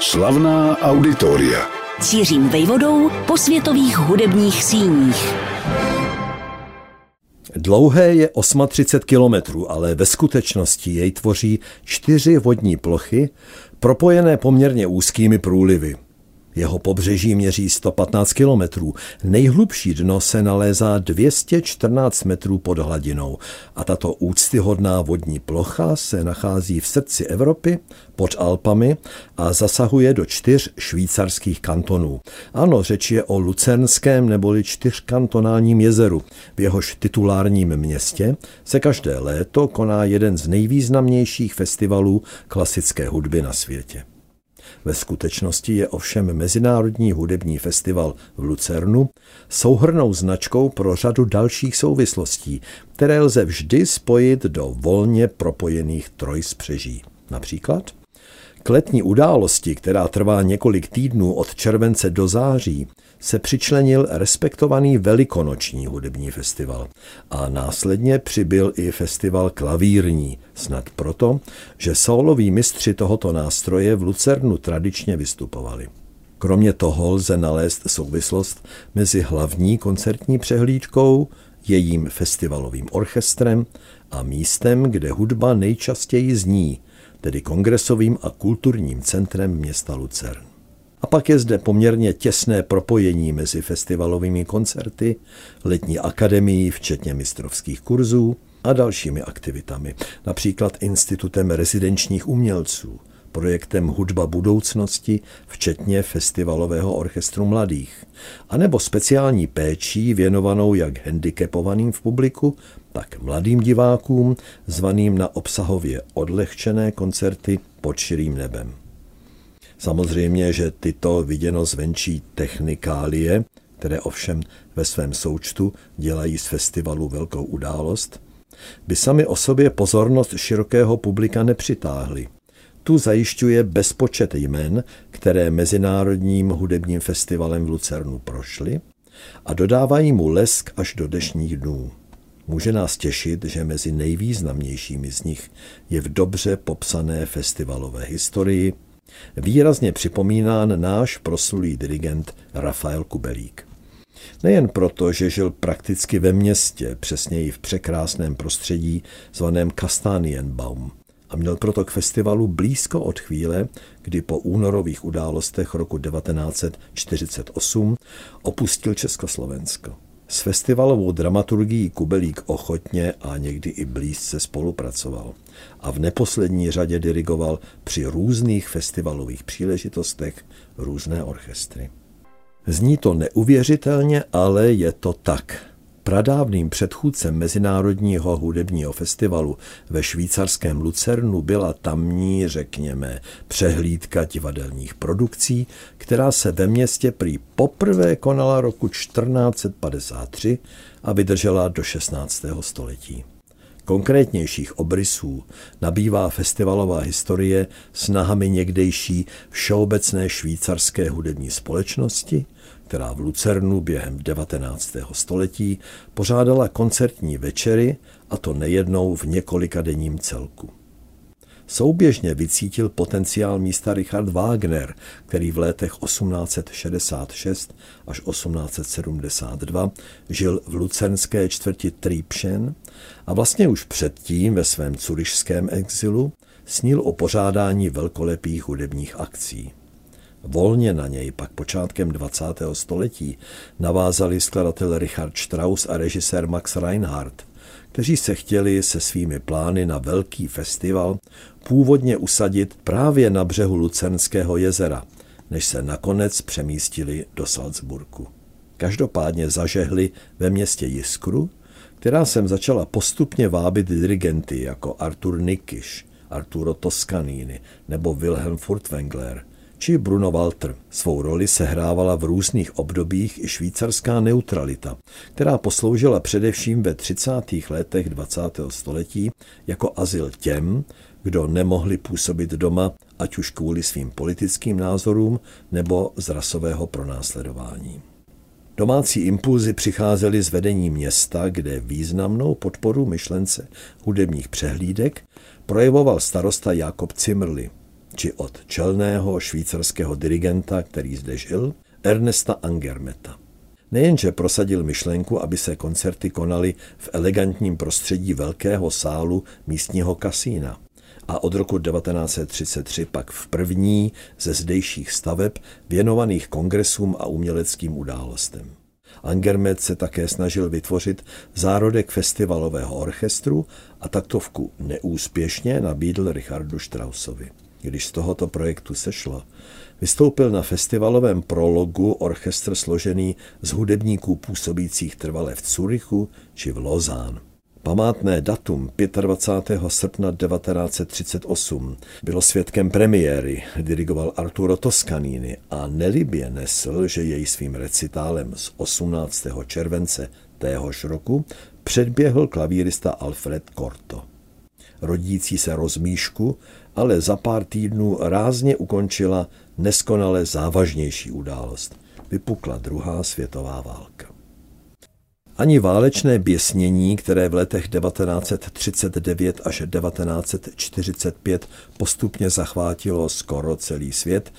Slavná auditoria. Cířím vejvodou po světových hudebních síních. Dlouhé je 38 kilometrů, ale ve skutečnosti jej tvoří čtyři vodní plochy, propojené poměrně úzkými průlivy. Jeho pobřeží měří 115 kilometrů. Nejhlubší dno se nalézá 214 metrů pod hladinou a tato úctyhodná vodní plocha se nachází v srdci Evropy pod Alpami a zasahuje do čtyř švýcarských kantonů. Ano, řeč je o Lucernském neboli čtyřkantonálním jezeru. V jehož titulárním městě se každé léto koná jeden z nejvýznamnějších festivalů klasické hudby na světě. Ve skutečnosti je ovšem Mezinárodní hudební festival v Lucernu souhrnou značkou pro řadu dalších souvislostí, které lze vždy spojit do volně propojených trojspřeží. Například k letní události, která trvá několik týdnů od července do září, se přičlenil respektovaný velikonoční hudební festival. A následně přibyl i festival klavírní, snad proto, že soloví mistři tohoto nástroje v Lucernu tradičně vystupovali. Kromě toho lze nalézt souvislost mezi hlavní koncertní přehlídkou, jejím festivalovým orchestrem a místem, kde hudba nejčastěji zní, tedy kongresovým a kulturním centrem města Lucern. A pak je zde poměrně těsné propojení mezi festivalovými koncerty, letní akademií, včetně mistrovských kurzů a dalšími aktivitami, například Institutem rezidenčních umělců, projektem Hudba budoucnosti, včetně festivalového orchestru mladých, anebo speciální péčí věnovanou jak handicapovaným v publiku, tak mladým divákům, zvaným na obsahově odlehčené koncerty pod širým nebem. Samozřejmě, že tyto viděno zvenčí technikálie, které ovšem ve svém součtu dělají z festivalu velkou událost, by sami o sobě pozornost širokého publika nepřitáhly. Tu zajišťuje bezpočet jmen, které Mezinárodním hudebním festivalem v Lucernu prošly a dodávají mu lesk až do dnešních dnů. Může nás těšit, že mezi nejvýznamnějšími z nich je v dobře popsané festivalové historii výrazně připomínán náš proslulý dirigent Rafael Kubelík. Nejen proto, že žil prakticky ve městě, přesněji v překrásném prostředí zvaném Kastanienbaum, a měl proto k festivalu blízko od chvíle, kdy po únorových událostech roku 1948 opustil Československo. S festivalovou dramaturgií Kubelík ochotně a někdy i blízce spolupracoval a v neposlední řadě dirigoval při různých festivalových příležitostech různé orchestry. Zní to neuvěřitelně, ale je to tak. Pradávným předchůdcem Mezinárodního hudebního festivalu ve švýcarském Lucernu byla tamní, řekněme, přehlídka divadelních produkcí, která se ve městě prý poprvé konala roku 1453 a vydržela do 16. století. Konkrétnějších obrysů nabývá festivalová historie snahami někdejší všeobecné švýcarské hudební společnosti, která v Lucernu během 19. století pořádala koncertní večery, a to nejednou v několika denním celku. Souběžně vycítil potenciál místa Richard Wagner, který v letech 1866 až 1872 žil v lucernské čtvrti Triebschen a vlastně už předtím ve svém curišském exilu snil o pořádání velkolepých hudebních akcí. Volně na něj pak počátkem 20. století navázali skladatel Richard Strauss a režisér Max Reinhardt, kteří se chtěli se svými plány na velký festival původně usadit právě na břehu Lucernského jezera, než se nakonec přemístili do Salzburku. Každopádně zažehli ve městě Jiskru, která sem začala postupně vábit dirigenty jako Artur Nikiš, Arturo Toscanini nebo Wilhelm Furtwängler – či Bruno Walter. Svou roli sehrávala v různých obdobích i švýcarská neutralita, která posloužila především ve 30. letech 20. století jako azyl těm, kdo nemohli působit doma, ať už kvůli svým politickým názorům nebo z rasového pronásledování. Domácí impulzy přicházely z vedení města, kde významnou podporu myšlence hudebních přehlídek projevoval starosta Jakob Cimrli, či od čelného švýcarského dirigenta, který zde žil, Ernesta Angermeta. Nejenže prosadil myšlenku, aby se koncerty konaly v elegantním prostředí velkého sálu místního kasína a od roku 1933 pak v první ze zdejších staveb věnovaných kongresům a uměleckým událostem. Angermet se také snažil vytvořit zárodek festivalového orchestru a taktovku neúspěšně nabídl Richardu Straussovi. Když z tohoto projektu sešlo, vystoupil na festivalovém prologu orchestr složený z hudebníků působících trvale v Curychu či v Lozán. Památné datum 25. srpna 1938 bylo svědkem premiéry, dirigoval Arturo Toscanini a nelibě nesl, že jej svým recitálem z 18. července téhož roku předběhl klavírista Alfred Corto. Rodící se rozmíšku ale za pár týdnů rázně ukončila neskonale závažnější událost. Vypukla druhá světová válka. Ani válečné běsnění, které v letech 1939 až 1945 postupně zachvátilo skoro celý svět,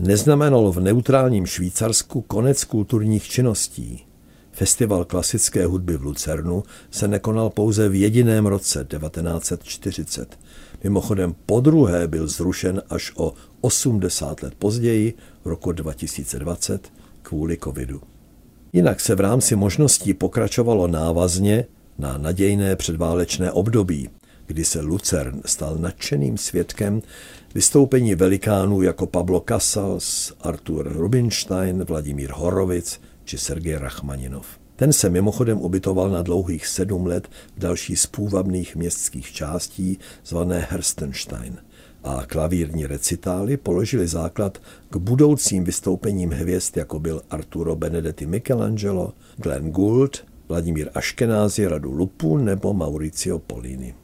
neznamenalo v neutrálním Švýcarsku konec kulturních činností. Festival klasické hudby v Lucernu se nekonal pouze v jediném roce 1940. Mimochodem po druhé byl zrušen až o 80 let později, v roku 2020, kvůli covidu. Jinak se v rámci možností pokračovalo návazně na nadějné předválečné období, kdy se Lucern stal nadšeným svědkem vystoupení velikánů jako Pablo Casals, Artur Rubinstein, Vladimír Horovic či Sergej Rachmaninov. Ten se mimochodem ubytoval na dlouhých sedm let v další z půvabných městských částí zvané Herstenstein a klavírní recitály položili základ k budoucím vystoupením hvězd, jako byl Arturo Benedetti Michelangelo, Glenn Gould, Vladimír Aškenázi, Radu Lupu nebo Mauricio Polini.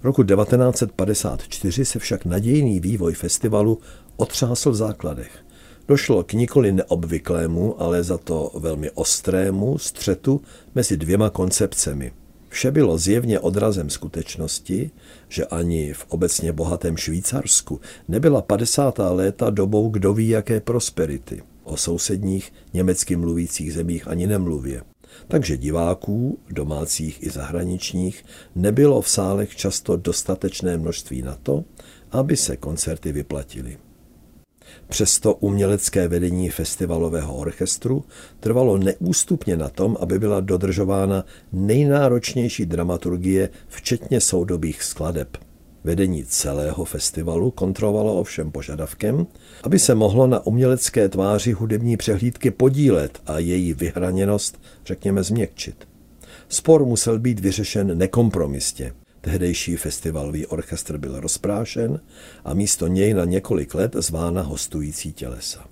V roku 1954 se však nadějný vývoj festivalu otřásl v základech. Došlo k nikoli neobvyklému, ale za to velmi ostrému střetu mezi dvěma koncepcemi – Vše bylo zjevně odrazem skutečnosti, že ani v obecně bohatém Švýcarsku nebyla 50. léta dobou kdo ví jaké prosperity. O sousedních německy mluvících zemích ani nemluvě. Takže diváků, domácích i zahraničních, nebylo v sálech často dostatečné množství na to, aby se koncerty vyplatily. Přesto umělecké vedení festivalového orchestru trvalo neústupně na tom, aby byla dodržována nejnáročnější dramaturgie, včetně soudobých skladeb. Vedení celého festivalu kontrolovalo ovšem požadavkem, aby se mohlo na umělecké tváři hudební přehlídky podílet a její vyhraněnost, řekněme, změkčit. Spor musel být vyřešen nekompromisně. Tehdejší festivalový orchestr byl rozprášen a místo něj na několik let zvána hostující tělesa.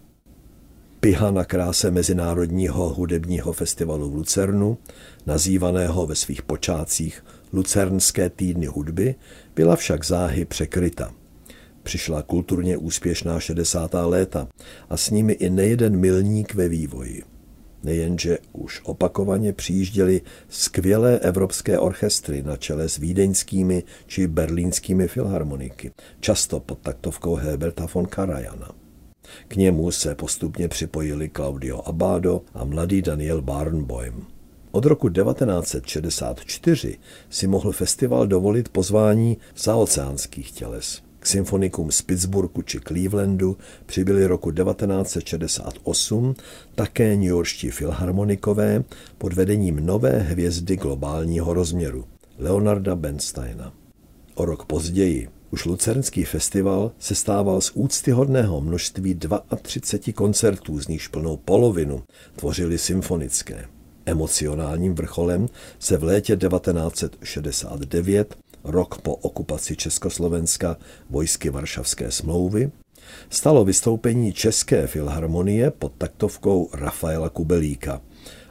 Piha na kráse Mezinárodního hudebního festivalu v Lucernu, nazývaného ve svých počátcích Lucernské týdny hudby, byla však záhy překryta. Přišla kulturně úspěšná 60. léta a s nimi i nejeden milník ve vývoji. Nejenže už opakovaně přijížděly skvělé evropské orchestry na čele s vídeňskými či berlínskými filharmoniky, často pod taktovkou Herberta von Karajana. K němu se postupně připojili Claudio Abado a mladý Daniel Barnboim. Od roku 1964 si mohl festival dovolit pozvání zaoceánských těles. K symfonikům z Pittsburghu či Clevelandu přibyli roku 1968 také newyorští filharmonikové pod vedením nové hvězdy globálního rozměru, Leonarda Bernsteina. O rok později už Lucernský festival se stával z úctyhodného množství 32 koncertů, z nichž plnou polovinu tvořili symfonické. Emocionálním vrcholem se v létě 1969 rok po okupaci Československa vojsky Varšavské smlouvy, stalo vystoupení České filharmonie pod taktovkou Rafaela Kubelíka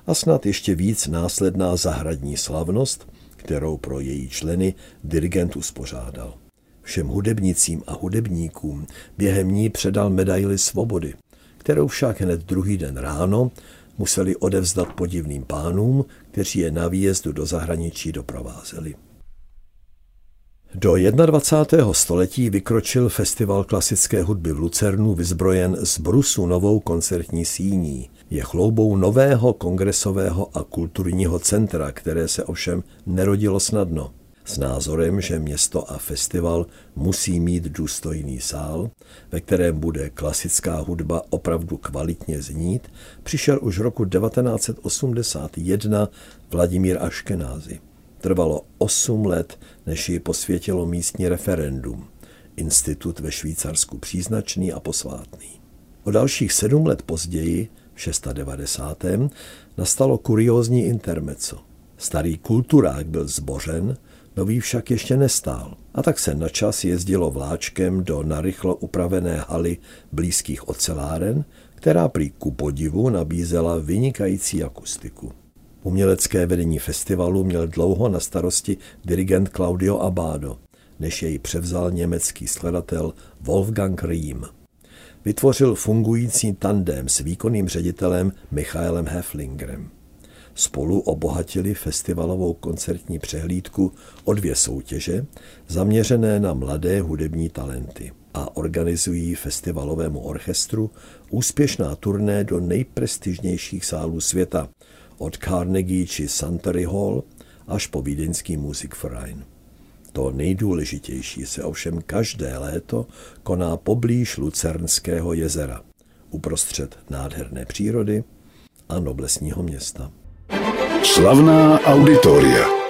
a snad ještě víc následná zahradní slavnost, kterou pro její členy dirigent uspořádal. Všem hudebnicím a hudebníkům během ní předal medaily svobody, kterou však hned druhý den ráno museli odevzdat podivným pánům, kteří je na výjezdu do zahraničí doprovázeli. Do 21. století vykročil festival klasické hudby v Lucernu vyzbrojen z brusu novou koncertní síní. Je chloubou nového kongresového a kulturního centra, které se ovšem nerodilo snadno. S názorem, že město a festival musí mít důstojný sál, ve kterém bude klasická hudba opravdu kvalitně znít, přišel už roku 1981 Vladimír Aškenázy. Trvalo 8 let, než ji posvětilo místní referendum. Institut ve Švýcarsku příznačný a posvátný. O dalších sedm let později, v 690. nastalo kuriózní intermeco. Starý kulturák byl zbořen, nový však ještě nestál. A tak se na čas jezdilo vláčkem do narychlo upravené haly blízkých oceláren, která prý ku podivu nabízela vynikající akustiku. Umělecké vedení festivalu měl dlouho na starosti dirigent Claudio Abado, než jej převzal německý skladatel Wolfgang Riem. Vytvořil fungující tandem s výkonným ředitelem Michaelem Heflingerem. Spolu obohatili festivalovou koncertní přehlídku o dvě soutěže zaměřené na mladé hudební talenty a organizují festivalovému orchestru úspěšná turné do nejprestižnějších sálů světa, od Carnegie či Suntory Hall až po vídeňský Musikverein. To nejdůležitější se ovšem každé léto koná poblíž Lucernského jezera, uprostřed nádherné přírody a noblesního města. Slavná auditoria.